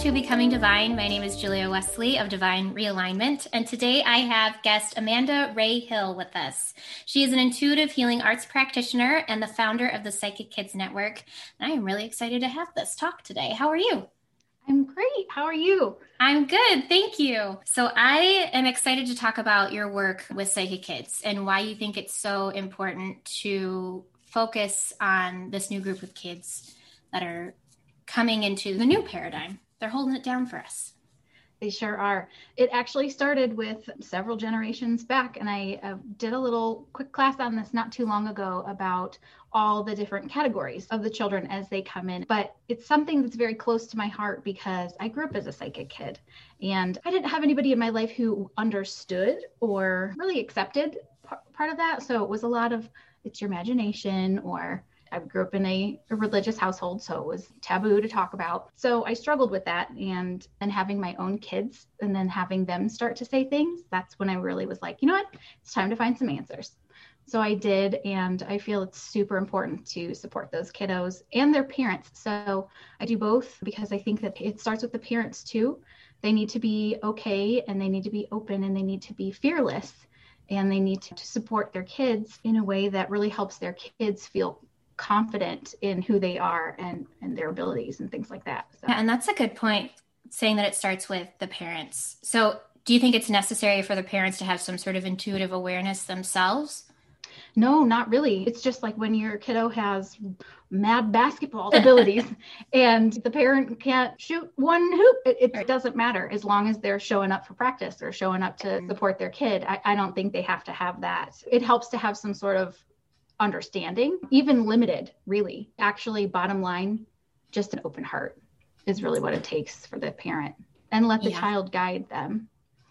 to Becoming Divine. My name is Julia Wesley of Divine Realignment, and today I have guest Amanda Ray Hill with us. She is an intuitive healing arts practitioner and the founder of the Psychic Kids Network. And I am really excited to have this talk today. How are you? I'm great. How are you? I'm good. Thank you. So, I am excited to talk about your work with Psychic Kids and why you think it's so important to focus on this new group of kids that are coming into the new paradigm. They're holding it down for us. They sure are. It actually started with several generations back, and I uh, did a little quick class on this not too long ago about all the different categories of the children as they come in. But it's something that's very close to my heart because I grew up as a psychic kid, and I didn't have anybody in my life who understood or really accepted part of that. So it was a lot of it's your imagination or I grew up in a, a, religious household, so it was taboo to talk about. So I struggled with that. And then having my own kids and then having them start to say things, that's when I really was like, you know what? It's time to find some answers. So I did. And I feel it's super important to support those kiddos and their parents. So I do both because I think that it starts with the parents too. They need to be okay and they need to be open and they need to be fearless and they need to support their kids in a way that really helps their kids feel confident in who they are and and their abilities and things like that so. yeah, and that's a good point saying that it starts with the parents so do you think it's necessary for the parents to have some sort of intuitive awareness themselves no, not really. It's just like when your kiddo has mad basketball abilities and the parent can't shoot one hoop, it, it right. doesn't matter as long as they're showing up for practice or showing up to mm-hmm. support their kid. I, I don't think they have to have that. It helps to have some sort of understanding, even limited, really. Actually, bottom line, just an open heart is really what it takes for the parent and let the yeah. child guide them.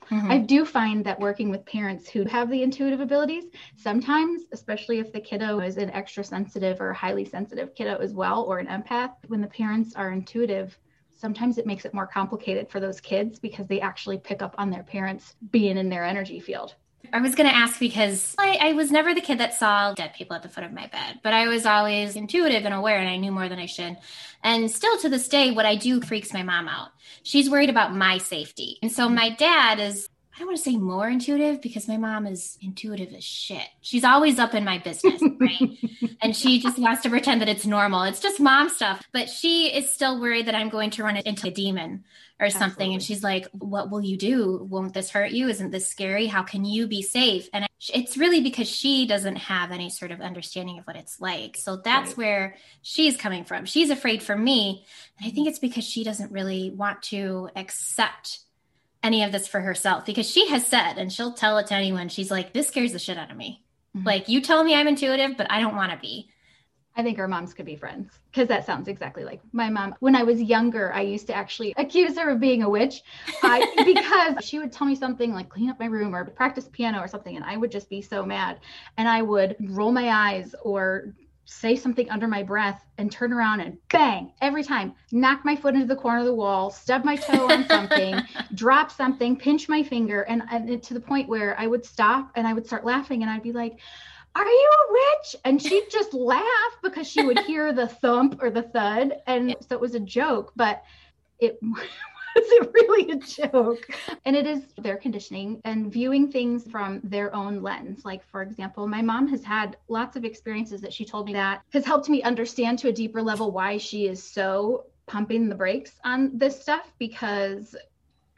Mm-hmm. I do find that working with parents who have the intuitive abilities, sometimes, especially if the kiddo is an extra sensitive or highly sensitive kiddo as well, or an empath, when the parents are intuitive, sometimes it makes it more complicated for those kids because they actually pick up on their parents being in their energy field. I was going to ask because I, I, was never the kid that saw dead people at the foot of my bed, but I was always intuitive and aware, and I knew more than I should. And still to this day, what I do freaks my mom out. She's worried about my safety. And so my dad is I don't want to say more intuitive because my mom is intuitive as shit. She's always up in my business, right? and she just wants to pretend that it's normal. It's just mom stuff. But she is still worried that I'm going to run it into a demon or something. Absolutely. And she's like, What will you do? Won't this hurt you? Isn't this scary? How can you be safe? And it's really because she doesn't have any sort of understanding of what it's like. So that's right. where she's coming from. She's afraid for me. And I think it's because she doesn't really want to accept any of this for herself because she has said, and she'll tell it to anyone, she's like, this scares the shit out of me. Mm-hmm. Like, you tell me I'm intuitive, but I don't want to be. I think our moms could be friends because that sounds exactly like my mom. When I was younger, I used to actually accuse her of being a witch I, because she would tell me something like clean up my room or practice piano or something, and I would just be so mad. And I would roll my eyes or say something under my breath and turn around and bang every time knock my foot into the corner of the wall stub my toe on something drop something pinch my finger and, and to the point where i would stop and i would start laughing and i'd be like are you a witch? And she'd just laugh because she would hear the thump or the thud. And so it was a joke but it was it really a joke? And it is their conditioning and viewing things from their own lens. Like, for example, my mom has had lots of experiences that she told me that has helped me understand to a deeper level why she is so pumping the brakes on this stuff because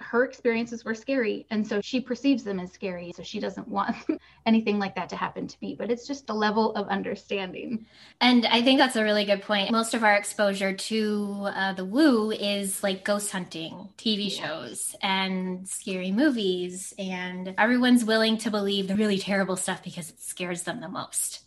her experiences were scary and so she perceives them as scary so she doesn't want anything like that to happen to me but it's just a level of understanding. And i think that's a really good point. Most of our exposure to uh, the woo is like ghost hunting tv yeah. shows and scary movies and everyone's willing to believe the really terrible stuff because it scares them the most.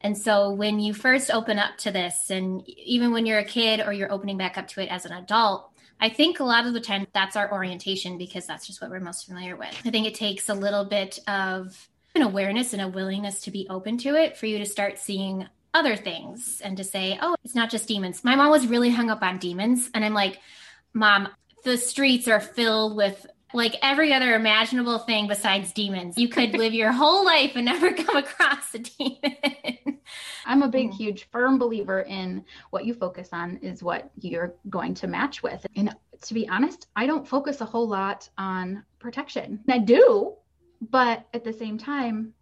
And so when you first open up to this, and even when you're a kid or you're opening back up to it as an adult, I think a lot of the time that's our orientation because that's just what we're most familiar with. I think it takes a little bit of an awareness and a willingness to be open to it for you to start seeing other things and to say, oh, it's not just demons. My mom was really hung up on demons. And I'm like, Mom, the streets are filled with like every other imaginable thing besides demons. You could live your whole life and never come across a demon. I'm a big, mm. huge, firm believer in what you focus on is what you're going to match with. And to be honest, I don't focus a whole lot on protection. I do, but at the same time,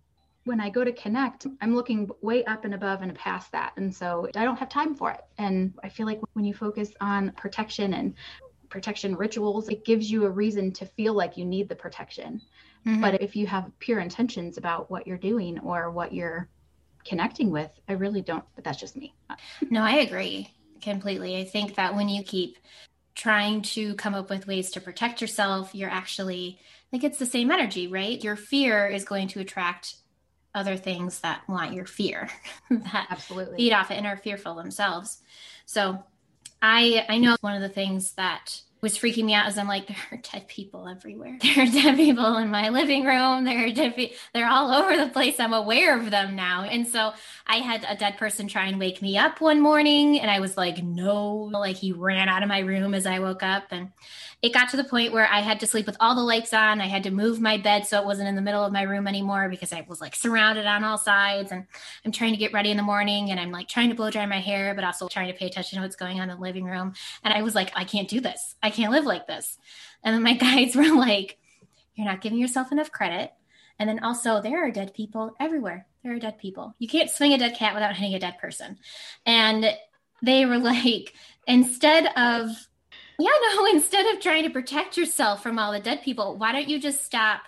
when I go to connect, I'm looking way up and above and past that. And so I don't have time for it. And I feel like when you focus on protection and protection rituals, it gives you a reason to feel like you need the protection. Mm-hmm. But if you have pure intentions about what you're doing or what you're connecting with, I really don't, but that's just me. no, I agree completely. I think that when you keep trying to come up with ways to protect yourself, you're actually like it's the same energy, right? Your fear is going to attract other things that want your fear that absolutely feed off it and are fearful themselves. So I I know one of the things that was freaking me out as I'm like, there are dead people everywhere. There are dead people in my living room. There are dead pe- they're all over the place. I'm aware of them now. And so I had a dead person try and wake me up one morning and I was like, no, like he ran out of my room as I woke up. And it got to the point where I had to sleep with all the lights on. I had to move my bed so it wasn't in the middle of my room anymore because I was like surrounded on all sides. And I'm trying to get ready in the morning and I'm like trying to blow dry my hair, but also trying to pay attention to what's going on in the living room. And I was like, I can't do this. I can't live like this. And then my guides were like, You're not giving yourself enough credit. And then also, there are dead people everywhere. There are dead people. You can't swing a dead cat without hitting a dead person. And they were like, instead of yeah, no, instead of trying to protect yourself from all the dead people, why don't you just stop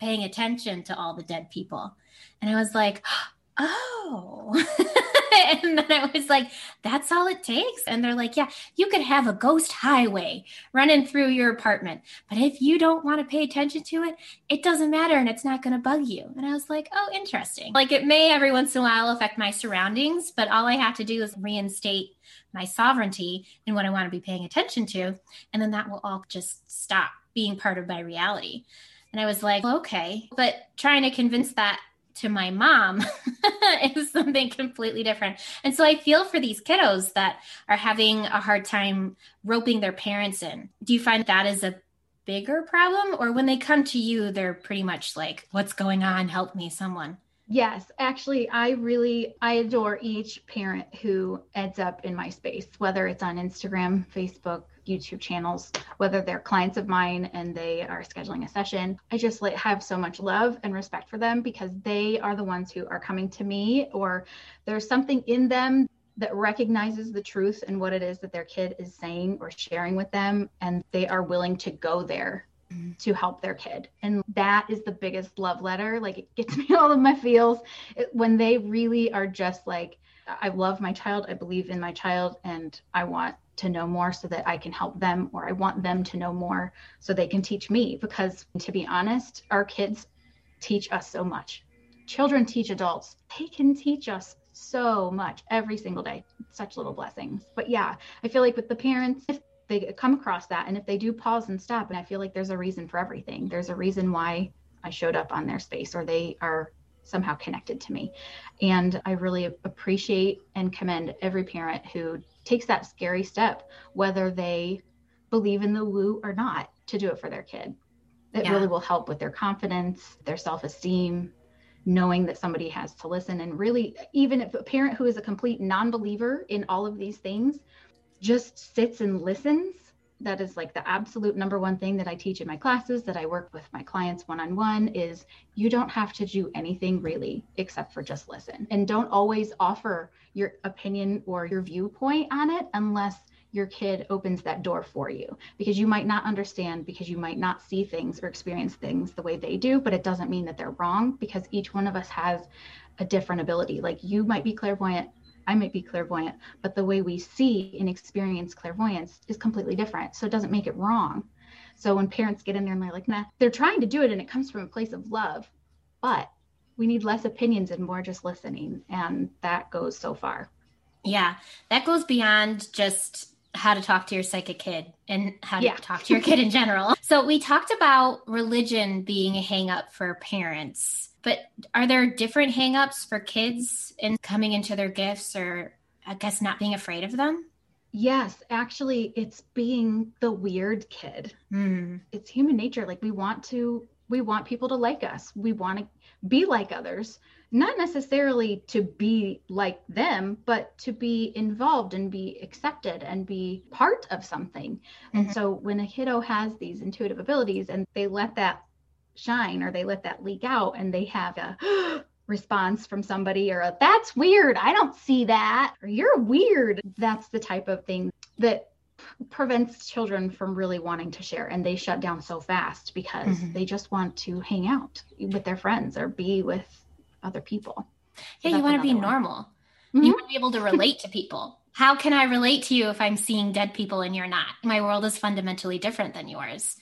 paying attention to all the dead people? And I was like, oh. Oh. and then I was like, that's all it takes. And they're like, yeah, you could have a ghost highway running through your apartment. But if you don't want to pay attention to it, it doesn't matter and it's not going to bug you. And I was like, oh, interesting. Like it may every once in a while affect my surroundings, but all I have to do is reinstate my sovereignty and what I want to be paying attention to. And then that will all just stop being part of my reality. And I was like, okay. But trying to convince that to my mom is something completely different. And so I feel for these kiddos that are having a hard time roping their parents in. Do you find that is a bigger problem? Or when they come to you, they're pretty much like, what's going on? Help me, someone. Yes, actually, I really I adore each parent who ends up in my space, whether it's on Instagram, Facebook, YouTube channels, whether they're clients of mine and they are scheduling a session. I just like have so much love and respect for them because they are the ones who are coming to me or there's something in them that recognizes the truth and what it is that their kid is saying or sharing with them and they are willing to go there Mm-hmm. to help their kid. And that is the biggest love letter. Like it gets me all of my feels it, when they really are just like, I love my child, I believe in my child, and I want to know more so that I can help them, or I want them to know more so they can teach me. Because to be honest, our kids teach us so much. Children teach adults, they can teach us so much every single day. Such little blessings. But yeah, I feel like with the parents, if they come across that and if they do pause and stop and i feel like there's a reason for everything there's a reason why i showed up on their space or they are somehow connected to me. And i really appreciate and commend every parent who takes that scary step whether they believe in the woo or not to do it for their kid. It yeah. really will help with their confidence their self-esteem knowing that somebody has to listen. And really even if a parent who is a complete non-believer in all of these things just sits and listens that is like the absolute number one thing that I teach in my classes that I work with my clients one on one is you don't have to do anything really except for just listen. And don't always offer your opinion or your viewpoint on it unless your kid opens that door for you because you might not understand because you might not see things or experience things the way they do, but it doesn't mean that they're wrong because each one of us has a different ability. Like you might be clairvoyant I might be clairvoyant, but the way we see and experience clairvoyance is completely different. So it doesn't make it wrong. So when parents get in there and they're like, nah, they're trying to do it and it comes from a place of love, but we need less opinions and more just listening. And that goes so far. Yeah, that goes beyond just how to talk to your psychic kid and how to yeah. talk to your kid in general. So we talked about religion being a hangup for parents. But are there different hangups for kids in coming into their gifts or I guess not being afraid of them? Yes, actually, it's being the weird kid. Mm. It's human nature. Like we want to, we want people to like us. We want to be like others. Not necessarily to be like them, but to be involved and be accepted and be part of something. Mm-hmm. And so when a kiddo has these intuitive abilities and they let that shine or they let that leak out and they have a response from somebody or a that's weird, I don't see that, or you're weird, that's the type of thing that prevents children from really wanting to share and they shut down so fast because mm-hmm. they just want to hang out with their friends or be with other people. Yeah, so you want to be one. normal. Mm-hmm. You want to be able to relate to people. How can I relate to you if I'm seeing dead people and you're not? My world is fundamentally different than yours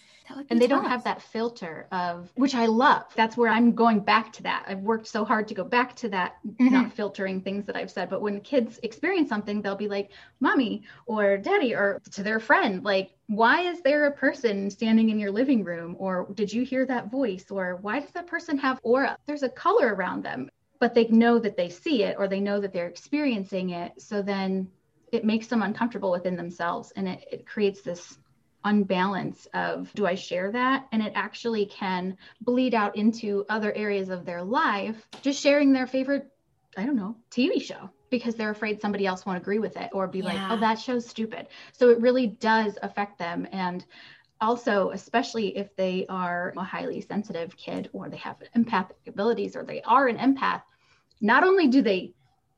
and they tough. don't have that filter of which i love. That's where i'm going back to that. I've worked so hard to go back to that mm-hmm. not filtering things that i've said but when kids experience something they'll be like mommy or daddy or to their friend like why is there a person standing in your living room? Or did you hear that voice? Or why does that person have aura? There's a color around them but they know that they see it or they know that they're experiencing it. So then it makes them uncomfortable within themselves and it, it creates this unbalance of do I share that? And it actually can bleed out into other areas of their life, just sharing their favorite, I don't know, TV show because they're afraid somebody else won't agree with it or be yeah. like, oh, that show's stupid. So it really does affect them. And also, especially if they are a highly sensitive kid or they have empathic abilities or they are an empath, not only do they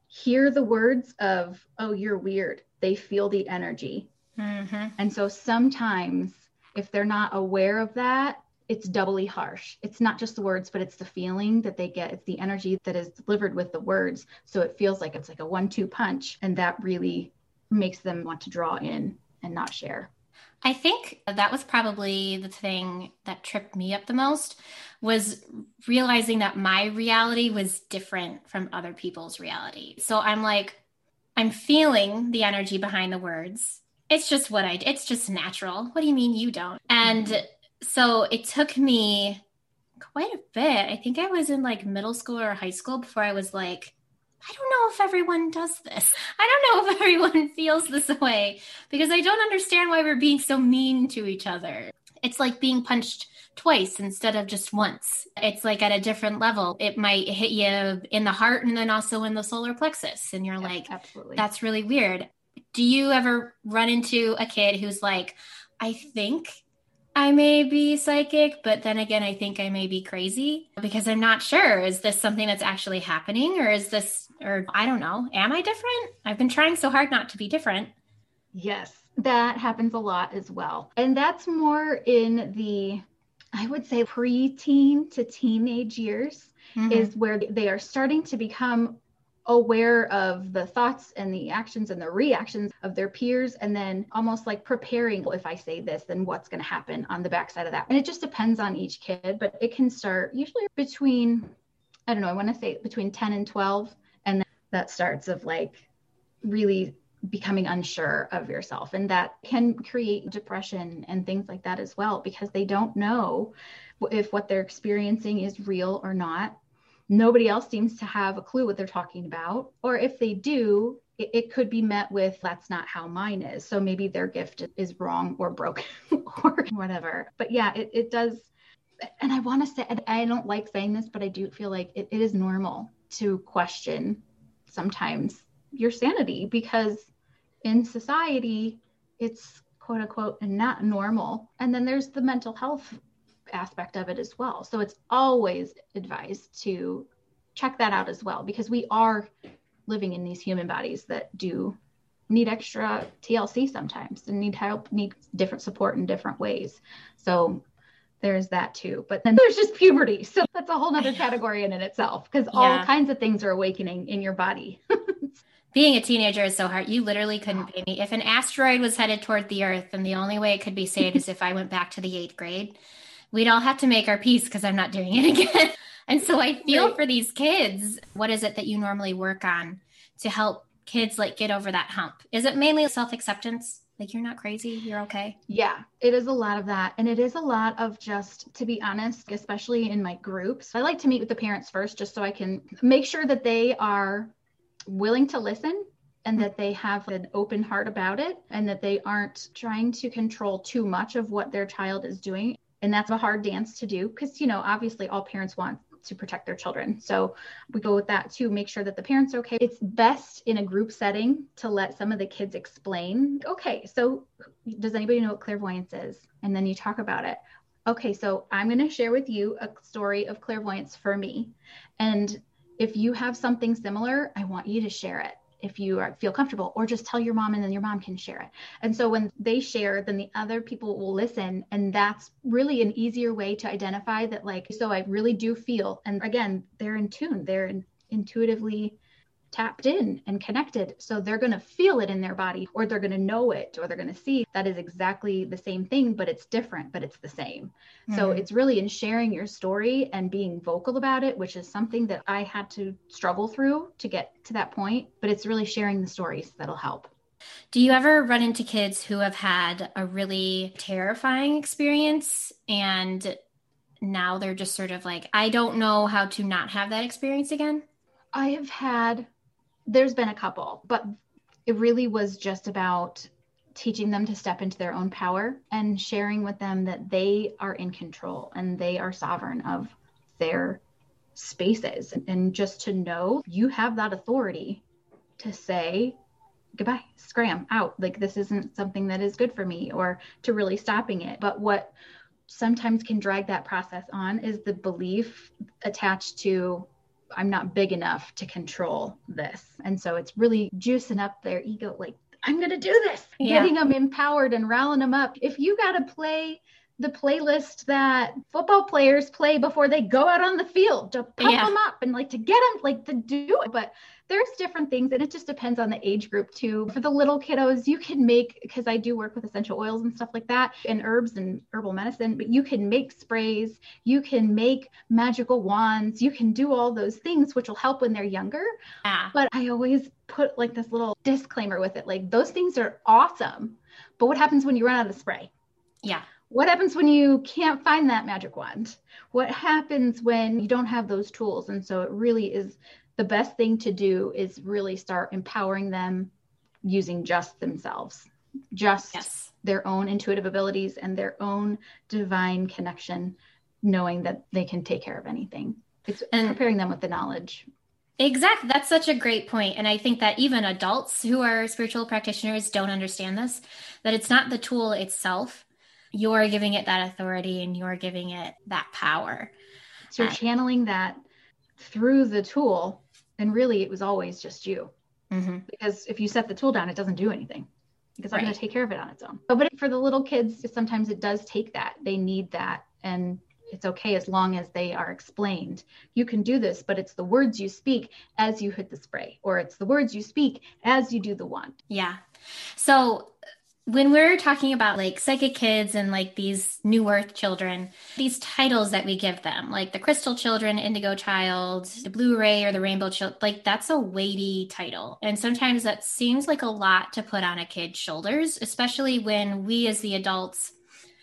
hear the words of, oh, you're weird, they feel the energy Mm-hmm. And so sometimes, if they're not aware of that, it's doubly harsh. It's not just the words, but it's the feeling that they get. It's the energy that is delivered with the words. So it feels like it's like a one two punch. And that really makes them want to draw in and not share. I think that was probably the thing that tripped me up the most was realizing that my reality was different from other people's reality. So I'm like, I'm feeling the energy behind the words it's just what I it's just natural. What do you mean you don't? And mm-hmm. so it took me quite a bit. I think I was in like middle school or high school before I was like I don't know if everyone does this. I don't know if everyone feels this way because I don't understand why we're being so mean to each other. It's like being punched twice instead of just once. It's like at a different level. It might hit you in the heart and then also in the solar plexus. And you're like, absolutely. that's really weird do you ever run into a kid who's like, I think I may be psychic, but then again, I think I may be crazy because I'm not sure. Is this something that's actually happening or is this, or I don't know, am I different? I've been trying so hard not to be different. Yes, that happens a lot as well. And that's more in the, I would say, pre-teen to teenage years. Mm-hmm. Is where they are starting to become aware of the thoughts and the actions and the reactions of their peers and then almost like preparing if i say this then what's going to happen on the backside of that? And it just depends on each kid but it can start usually between i don't know i want to say between 10 and 12 and that starts of like really becoming unsure of yourself and that can create depression and things like that as well because they don't know if what they're experiencing is real or not nobody else seems to have a clue what they're talking about. Or if they do, it, it, could be met with that's not how mine is. So maybe their gift is wrong or broken or whatever. But yeah, it, it does. And I want to say, I don't like saying this, but I do feel like it, it is normal to question sometimes your sanity because in society, it's quote unquote not normal. And then there's the mental health aspect of it as well. So it's always advised to check that out as well because we are living in these human bodies that do need extra TLC sometimes and need help, need different support in different ways. So there's that too. But then there's just puberty. So that's a whole other category in it itself because yeah. all kinds of things are awakening in your body. Being a teenager is so hard. You literally couldn't pay me. If an asteroid was headed toward the Earth, then the only way it could be saved is if I went back to the eighth grade we'd all have to make our peace because I'm not doing it again. and so I feel right. for these kids. What is it that you normally work on to help kids like get over that hump? Is it mainly self acceptance? Like you're not crazy, you're okay. Yeah, it is a lot of that. And it is a lot of just, to be honest, especially in my groups, I like to meet with the parents first just so I can make sure that they are willing to listen and that they have an open heart about it and that they aren't trying to control too much of what their child is doing and that's a hard dance to do because you know obviously all parents want to protect their children. So we go with that to make sure that the parents are okay. It's best in a group setting to let some of the kids explain, okay, so does anybody know what clairvoyance is? And then you talk about it. Okay, so I'm going to share with you a story of clairvoyance for me. And if you have something similar, I want you to share it if you are, feel comfortable, or just tell your mom and then your mom can share it. And so when they share, then the other people will listen. And that's really an easier way to identify that, like, so I really do feel. And again, they're in tune, they're in, intuitively tapped in and connected. So they're going to feel it in their body, or they're going to know it, or they're going to see that is exactly the same thing, but it's different, but it's the same. Mm-hmm. So it's really in sharing your story and being vocal about it, which is something that I had to struggle through to get to that point. But it's really sharing the stories that'll help. Do you ever run into kids who have had a really terrifying experience and now they're just sort of like, I don't know how to not have that experience again? I have had there's been a couple, but it really was just about teaching them to step into their own power and sharing with them that they are in control and they are sovereign of their spaces. And just to know you have that authority to say goodbye scram out. Like this isn't something that is good for me or to really stopping it. But what sometimes can drag that process on is the belief attached to I'm not big enough to control this. And so it's really juicing up their ego, like, I'm going to do this, yeah. getting them empowered and rallying them up. If you got to play the playlist that football players play before they go out on the field to pump yeah. them up and like to get them like to do it. But there's different things and it just depends on the age group too. For the little kiddos, you can make because I do work with essential oils and stuff like that and herbs and herbal medicine, but you can make sprays, you can make magical wands, you can do all those things which will help when they're younger. Yeah. But I always put like this little disclaimer with it like those things are awesome. But what happens when you run out of spray? Yeah what happens when you can't find that magic wand? What happens when you don't have those tools? And so it really is the best thing to do is really start empowering them using just themselves, just yes. their own intuitive abilities and their own divine connection, knowing that they can take care of anything. It's and preparing them with the knowledge. Exactly. That's such a great point. And I think that even adults who are spiritual practitioners don't understand this, that it's not the tool itself you're giving it that authority and you're giving it that power. So you're channeling that through the tool. And really, it was always just you. Mm-hmm. Because if you set the tool down, it doesn't do anything because I'm going to take care of it on its own. But, but for the little kids, sometimes it does take that. They need that. And it's okay as long as they are explained. You can do this, but it's the words you speak as you hit the spray, or it's the words you speak as you do the one. Yeah. So when we're talking about like psychic kids and like these new earth children these titles that we give them like the crystal children indigo child the blue ray or the rainbow child like that's a weighty title and sometimes that seems like a lot to put on a kid's shoulders especially when we as the adults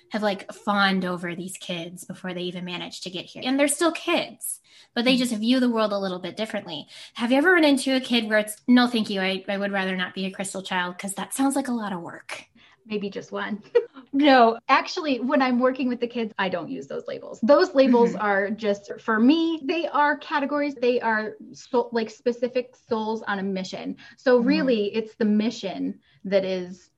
have like fawned over these kids before they even manage to get here and they're still kids but they just view the world a little bit differently. Have you ever run into a kid where it's no, thank you, I, I would rather not be a crystal child because that sounds like a lot of work? Maybe just one. no, actually, when I'm working with the kids, I don't use those labels. Those labels mm-hmm. are just for me, they are categories, they are so, like specific souls on a mission. So, mm-hmm. really, it's the mission that is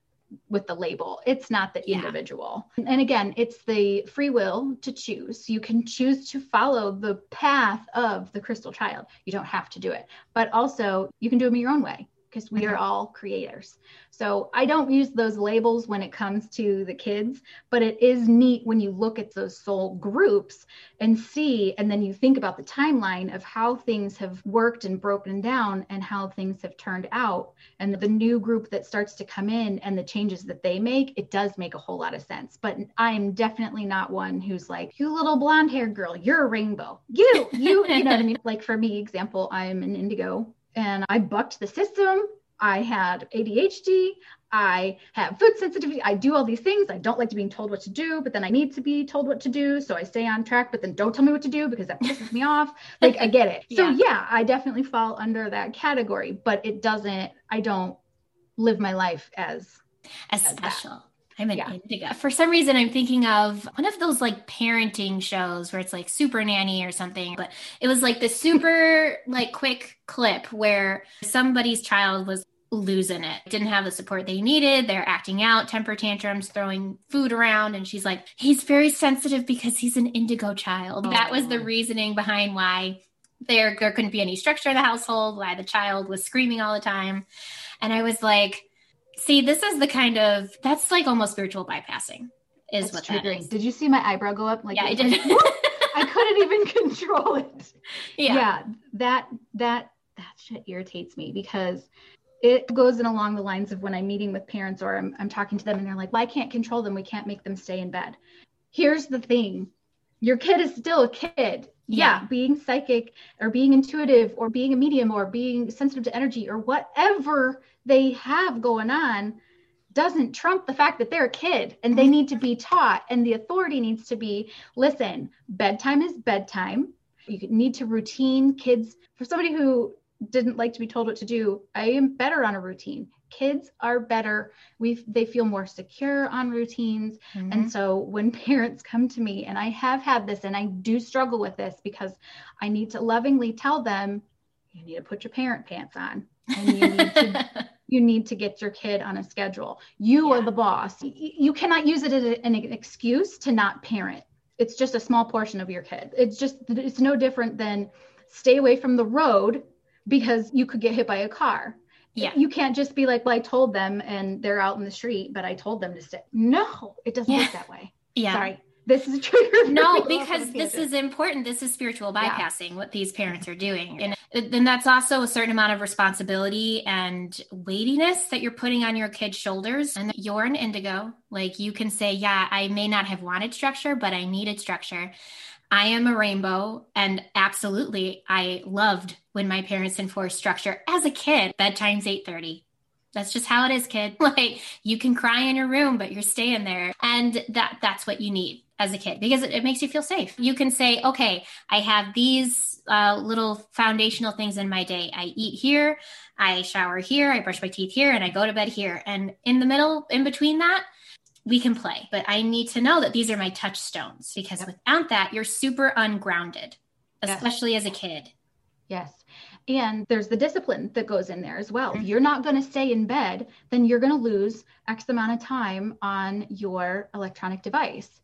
with the label. It's not the yeah. individual. And again, it's the free will to choose. You can choose to follow the path of the crystal child. You don't have to do it, but also you can do them your own way because we are all creators. So I don't use those labels when it comes to the kids, but it is neat when you look at those soul groups and see, and then you think about the timeline of how things have worked and broken down and how things have turned out. And the new group that starts to come in and the changes that they make, it does make a whole lot of sense. But I am definitely not one who's like, you little blonde haired girl, you're a rainbow. You, you, you know what I mean? Like for me, example, I'm an indigo and I bucked the system. I had ADHD. I have food sensitivity. I do all these things. I don't like to being told what to do, but then I need to be told what to do. So I stay on track, but then don't tell me what to do because that pisses me off. Like I get it. So yeah. yeah, I definitely fall under that category, but it doesn't, I don't live my life as as, as special. That. I'm an yeah. indigo. For some reason, I'm thinking of one of those like parenting shows where it's like Super Nanny or something. But it was like the super like quick clip where somebody's child was losing it. Didn't have the support they needed. They're acting out, temper tantrums, throwing food around. And she's like, he's very sensitive because he's an indigo child. Oh. That was the reasoning behind why there, there couldn't be any structure in the household, why the child was screaming all the time. And I was like, see, this is the kind of, that's like almost spiritual bypassing is that's what triggering. that is. Did you see my eyebrow go up? Like, yeah, I did. Like, I couldn't even control it. Yeah. yeah. That, that, that shit irritates me because it goes in along the lines of when I'm meeting with parents or I'm, I'm talking to them and they're like, well, I can't control them. We can't make them stay in bed. Here's the thing your kid is still a kid. Yeah. yeah. being psychic or being intuitive or being a medium or being sensitive to energy or whatever they have going on doesn't trump the fact that they're a kid and they mm-hmm. need to be taught and the authority needs to be listen bedtime is bedtime you need to routine kids for somebody who didn't like to be told what to do i am better on a routine kids are better we they feel more secure on routines mm-hmm. and so when parents come to me and i have had this and i do struggle with this because i need to lovingly tell them you need to put your parent pants on and you need to you need to get your kid on a schedule you yeah. are the boss you cannot use it as an excuse to not parent it's just a small portion of your kid it's just it's no different than stay away from the road because you could get hit by a car. Yeah. You can't just be like, well, I told them and they're out in the street, but I told them to stay. No, it doesn't yeah. work that way. Yeah. Sorry. This is true. No, because this is important. This is spiritual bypassing, yeah. what these parents are doing. And uh, then that's also a certain amount of responsibility and weightiness that you're putting on your kid's shoulders. And you're an indigo. Like you can say, yeah, I may not have wanted structure, but I needed structure. I am a rainbow and absolutely I loved when my parents enforced structure as a kid. Bedtime's 8:30. That's just how it is, kid. Like you can cry in your room, but you're staying there. And that that's what you need as a kid because it, it makes you feel safe. You can say, okay, I have these uh, little foundational things in my day. I eat here, I shower here, I brush my teeth here, and I go to bed here. And in the middle, in between that, we can play, but I need to know that these are my touchstones because yep. without that, you're super ungrounded, especially yes. as a kid. Yes. And there's the discipline that goes in there as well. Mm-hmm. If you're not going to stay in bed, then you're going to lose X amount of time on your electronic device.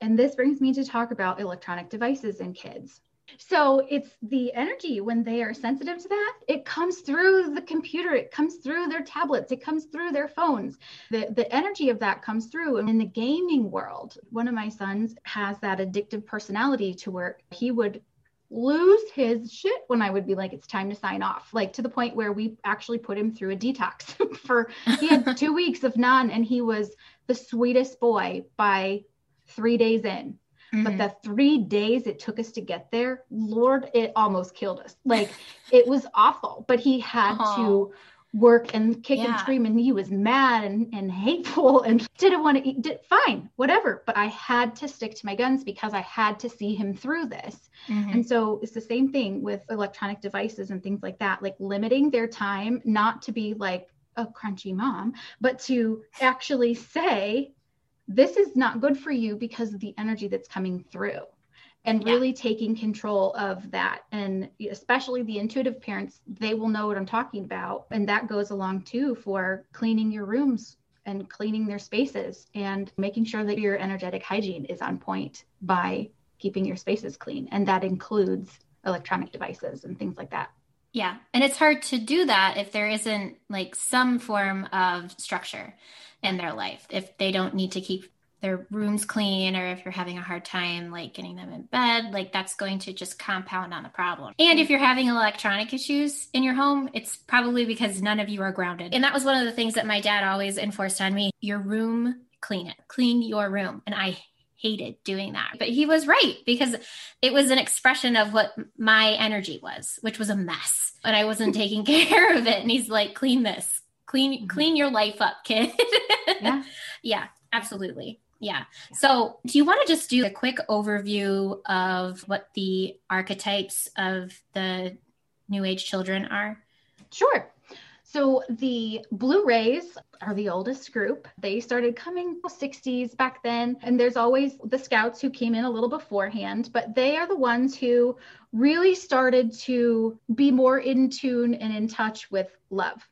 And this brings me to talk about electronic devices in kids. So it's the energy when they are sensitive to that, it comes through the computer, it comes through their tablets, it comes through their phones. The the energy of that comes through. And in the gaming world, one of my sons has that addictive personality to where he would lose his shit when I would be like, it's time to sign off. Like to the point where we actually put him through a detox for he had two weeks of none and he was the sweetest boy by three days in Mm-hmm. But the three days it took us to get there, Lord, it almost killed us. Like it was awful. But he had oh. to work and kick yeah. and scream and he was mad and, and hateful and didn't want to eat did, fine whatever but i had to stick to my guns because i had to see him through this mm-hmm. and so it's the same thing with electronic devices and things like that like limiting their time not to be like a crunchy mom but to actually say this is not good for you because of the energy that's coming through and really yeah. taking control of that. And especially the intuitive parents they will know what i'm talking about. And that goes along too for cleaning your rooms and cleaning their spaces and making sure that your energetic hygiene is on point by keeping your spaces clean. And that includes electronic devices and things like that. Yeah. And it's hard to do that if there isn't like some form of structure in their life. If they don't need to keep their rooms clean or if you're having a hard time like getting them in bed like that's going to just compound on the problem. And if you're having electronic issues in your home it's probably because none of you are grounded. And that was one of the things that my dad always enforced on me your room clean it. Clean your room. And i hated doing that. But he was right because it was an expression of what my energy was which was a mess. And i wasn't taking care of it. And he's like clean this clean mm-hmm. clean your life up kid yeah yeah absolutely yeah. So, do you want to just do a quick overview of what the archetypes of the New Age children are? Sure. So the Blue Rays are the oldest group. They started coming 60s back then. And there's always the scouts who came in a little beforehand, but they are the ones who really started to be more in tune and in touch with love.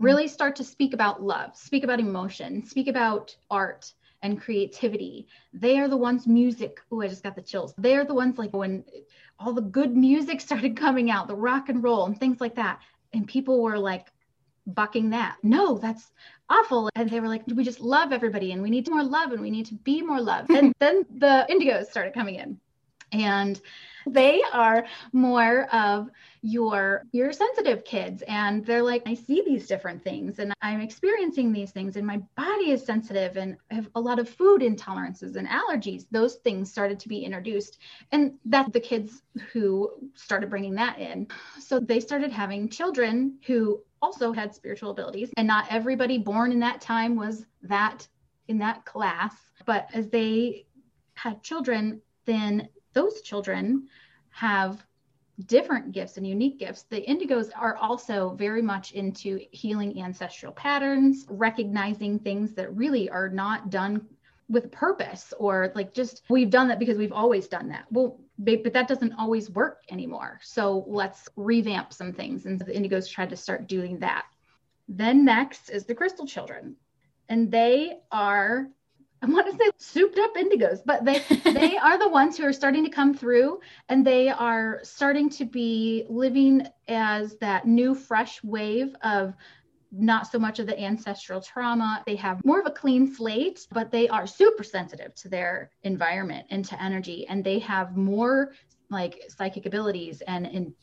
Mm-hmm. Really start to speak about love, speak about emotion, speak about art and creativity. They are the ones music. Oh, I just got the chills. They're the ones like when all the good music started coming out, the rock and roll and things like that. And people were like bucking that. No, that's awful. And they were like, we just love everybody and we need more love and we need to be more love. and then the indigos started coming in. And they are more of your your sensitive kids and they're like i see these different things and i'm experiencing these things and my body is sensitive and i have a lot of food intolerances and allergies. Those things started to be introduced and that's the kids who started bringing that in. So they started having children who also had spiritual abilities and not everybody born in that time was that in that class but as they had children then those children have different gifts and unique gifts. The indigos are also very much into healing ancestral patterns, recognizing things that really are not done with purpose or like just we've done that because we've always done that. Well, but that doesn't always work anymore. So let's revamp some things. And the indigos tried to start doing that. Then next is the crystal children. And they are I want to say souped up indigos, but they they are the ones who are starting to come through and they are starting to be living as that new fresh wave of not so much of the ancestral trauma. They have more of a clean slate, but they are super sensitive to their environment and to energy and they have more like psychic abilities and,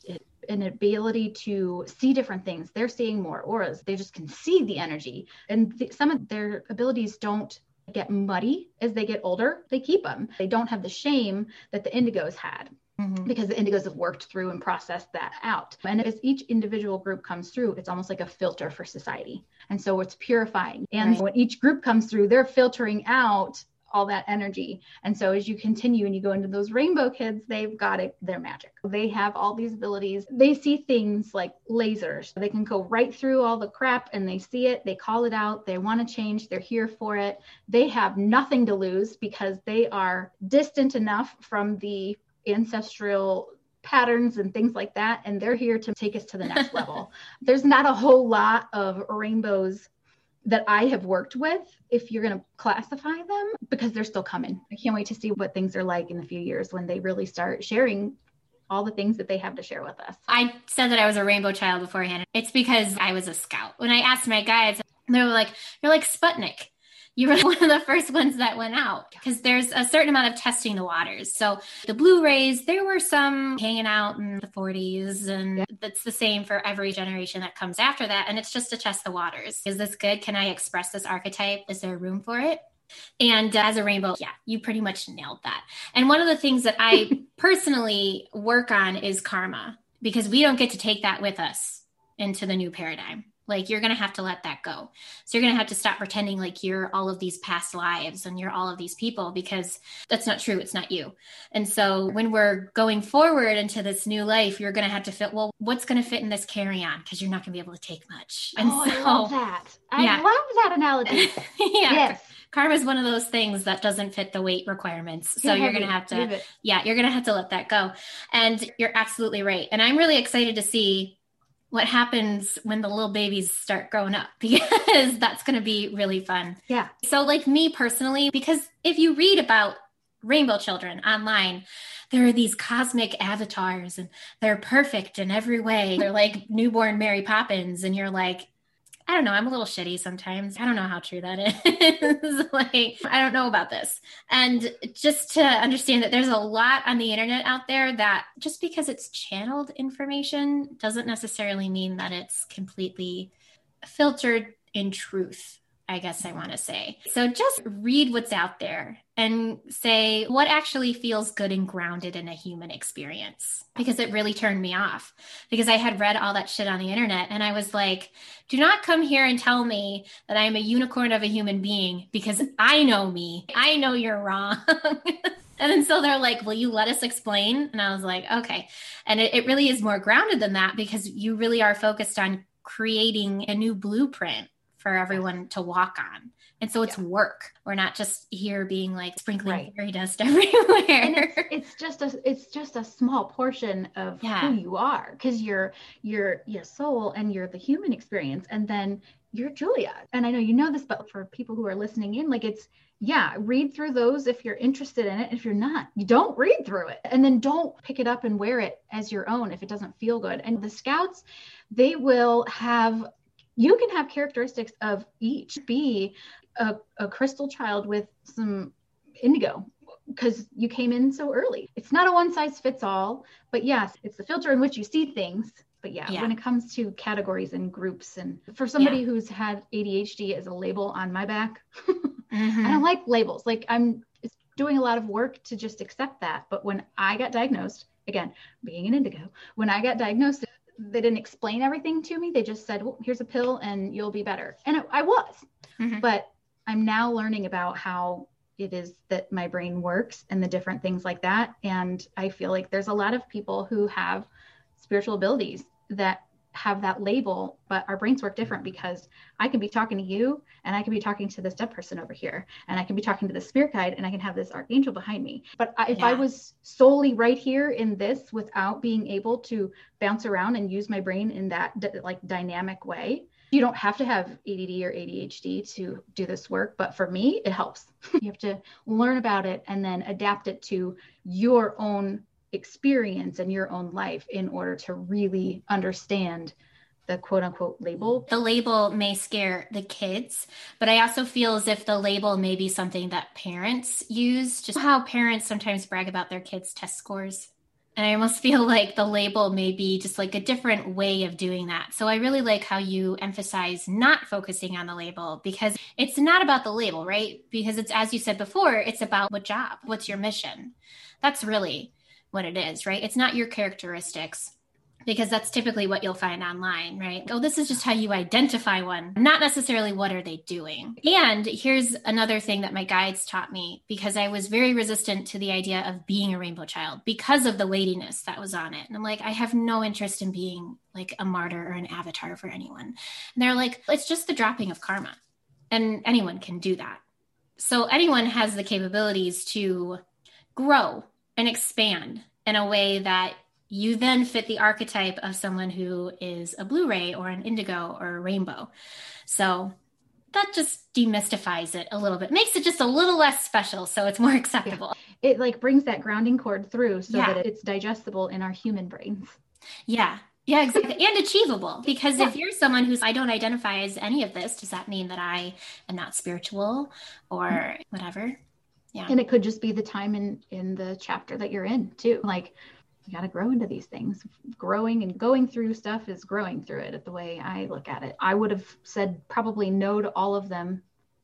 an ability to see different things. They're seeing more auras. They just can see the energy. And th- some of their abilities don't get muddy as they get older, they keep them. They don't have the shame that the indigos had. Mm-hmm. Because the indigos have worked through and processed that out. And as each individual group comes through, it's almost like a filter for society. And so it's purifying. And right. when each group comes through, they're filtering out all that energy. And so as you continue and you go into those rainbow kids, they've got it, their magic. They have all these abilities. They see things like lasers. They can go right through all the crap and they see it, they call it out, they want to change, they're here for it. They have nothing to lose because they are distant enough from the ancestral patterns and things like that and they're here to take us to the next level. There's not a whole lot of rainbows that I have worked with, if you're going to classify them, because they're still coming. I can't wait to see what things are like in a few years when they really start sharing all the things that they have to share with us. I said that I was a rainbow child beforehand. It's because I was a scout. When I asked my guides, they were like, You're like Sputnik you were one of the first ones that went out because there's a certain amount of testing the waters. So the Blue Rays, there were some hanging out in the 40s, and yeah. that's the same for every generation that comes after that. And it's just to test the waters. Is this good? Can I express this archetype? Is there room for it? And uh, as a rainbow, yeah, you pretty much nailed that. And one of the things that I personally work on is karma because we don't get to take that with us into the new paradigm. Like you're going to have to let that go. So you're going to have to stop pretending like you're all of these past lives and you're all of these people because that's not true. It's not you. And so when we're going forward into this new life, you're going to have to fit, well, what's going to fit in this carry on? Because you're not going to be able to take much. Oh, and oh, so, I love that. I yeah. love that analogy. yeah. Yes. Karma is one of those things that doesn't fit the weight requirements. So you're going to have to, yeah, you're going to have to let that go. And you're absolutely right. And I'm really excited to see what happens when the little babies start growing up because that's going to be really fun. Yeah. So, like me personally, because if you read about rainbow children online, there are these cosmic avatars and they're perfect in every way. They're like newborn Mary Poppins, and you're like, I don't know. I'm a little shitty sometimes. I don't know how true that is. like, I don't know about this. And just to understand that there's a lot on the internet out there that just because it's channeled information doesn't necessarily mean that it's completely filtered in truth. I guess I want to say. So just read what's out there and say what actually feels good and grounded in a human experience because it really turned me off because I had read all that shit on the internet and I was like, do not come here and tell me that I'm a unicorn of a human being because I know me. I know you're wrong. And then so they're like, Will you let us explain? And I was like, Okay. And it, it, really is more grounded than that because you really are focused on creating a new blueprint for everyone to walk on. And so it's yeah. work. We're not just here being like sprinkling right. fairy dust everywhere. And it's, it's, just a it's just a small portion of yeah. who you are because you're you're your soul and you're the human experience. And then you're Julia. And I know you know this, but for people who are listening in, like it's yeah, read through those if you're interested in it. If you're not, you don't read through it. And then don't pick it up and wear it as your own if it doesn't feel good. And the scouts, they will have you can have characteristics of each be a, a crystal child with some indigo because you came in so early. It's not a one size fits all, but yes, it's the filter in which you see things. But yeah, yeah. when it comes to categories and groups, and for somebody yeah. who's had ADHD as a label on my back, mm-hmm. I don't like labels. Like I'm doing a lot of work to just accept that. But when I got diagnosed, again, being an indigo, when I got diagnosed, they didn't explain everything to me. They just said, well, here's a pill and you'll be better. And it, I was. Mm-hmm. But I'm now learning about how it is that my brain works and the different things like that. And I feel like there's a lot of people who have spiritual abilities that have that label, but our brains work different mm-hmm. because I can be talking to you and I can be talking to this dead person over here and I can be talking to the spirit guide and I can have this archangel behind me. But I, if yeah. I was solely right here in this without being able to bounce around and use my brain in that d- like dynamic way, you don't have to have ADD or ADHD to do this work, but for me, it helps. you have to learn about it and then adapt it to your own experience and your own life in order to really understand the quote unquote label. The label may scare the kids, but I also feel as if the label may be something that parents use, just how parents sometimes brag about their kids' test scores. And I almost feel like the label may be just like a different way of doing that. So I really like how you emphasize not focusing on the label because it's not about the label, right? Because it's, as you said before, it's about what job, what's your mission. That's really what it is, right? It's not your characteristics because that's typically what you'll find online, right? Oh, this is just how you identify one, not necessarily what are they doing. And here's another thing that my guides taught me because I was very resistant to the idea of being a rainbow child because of the weightiness that was on it. And I'm like, I have no interest in being like a martyr or an avatar for anyone. And they're like, it's just the dropping of karma. And anyone can do that. So anyone has the capabilities to grow and expand in a way that you then fit the archetype of someone who is a Blue Ray or an indigo or a rainbow. So that just demystifies it a little bit, makes it just a little less special, so it's more acceptable. Yeah. It like brings that grounding cord through so yeah. that it's digestible in our human brains. Yeah. Yeah, exactly. and achievable. Because yeah. if you're someone who's, I don't identify as any of this, does that mean that I am not spiritual or mm-hmm. whatever? Yeah. And it could just be the time in in the chapter that you're in too. Like you got to grow into these things. Growing and going through stuff is growing through it, at the way I look at it. I would have said probably no to all of them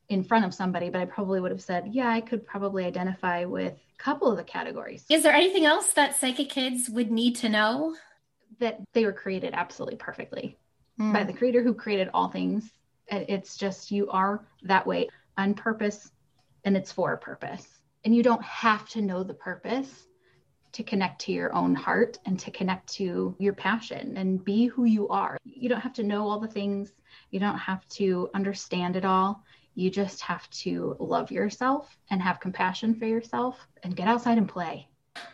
in front of somebody, but I probably would have said, yeah, I could probably identify with a couple of the categories. Is there anything else that psychic kids would need to know? That they were created absolutely perfectly mm. by the creator who created all things. It's just you are that way on purpose and it's for a purpose. And you don't have to know the purpose to connect to your own heart and to connect to your passion and be who you are. You don't have to know all the things, you don't have to understand it all. You just have to love yourself and have compassion for yourself and get outside and play.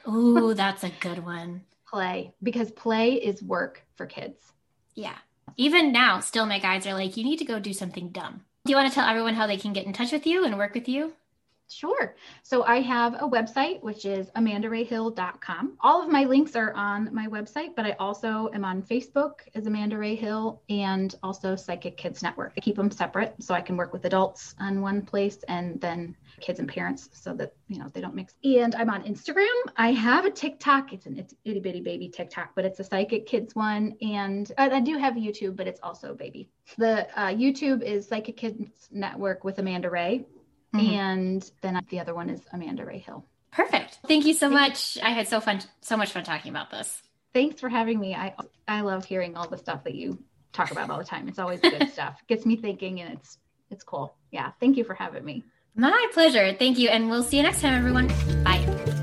Ooh, that's a good one. play, because play is work for kids. Yeah. Even now, still my guides are like, you need to go do something dumb. Do you want to tell everyone how they can get in touch with you and work with you? Sure. So I have a website, which is amandarayhill.com. All of my links are on my website, but I also am on Facebook as Amanda Ray Hill and also Psychic Kids Network. I keep them separate so I can work with adults on one place and then kids and parents so that, you know, they don't mix. And I'm on Instagram. I have a TikTok. It's an itty bitty baby TikTok, but it's a Psychic Kids one. And I, I do have YouTube, but it's also baby. The uh, YouTube is Psychic Kids Network with Amanda Ray Mm-hmm. And then the other one is Amanda Ray Hill. Perfect. Thank you so much. I had so fun, so much fun talking about this. Thanks for having me. I I love hearing all the stuff that you talk about all the time. It's always good stuff. Gets me thinking, and it's it's cool. Yeah. Thank you for having me. My pleasure. Thank you, and we'll see you next time, everyone. Bye.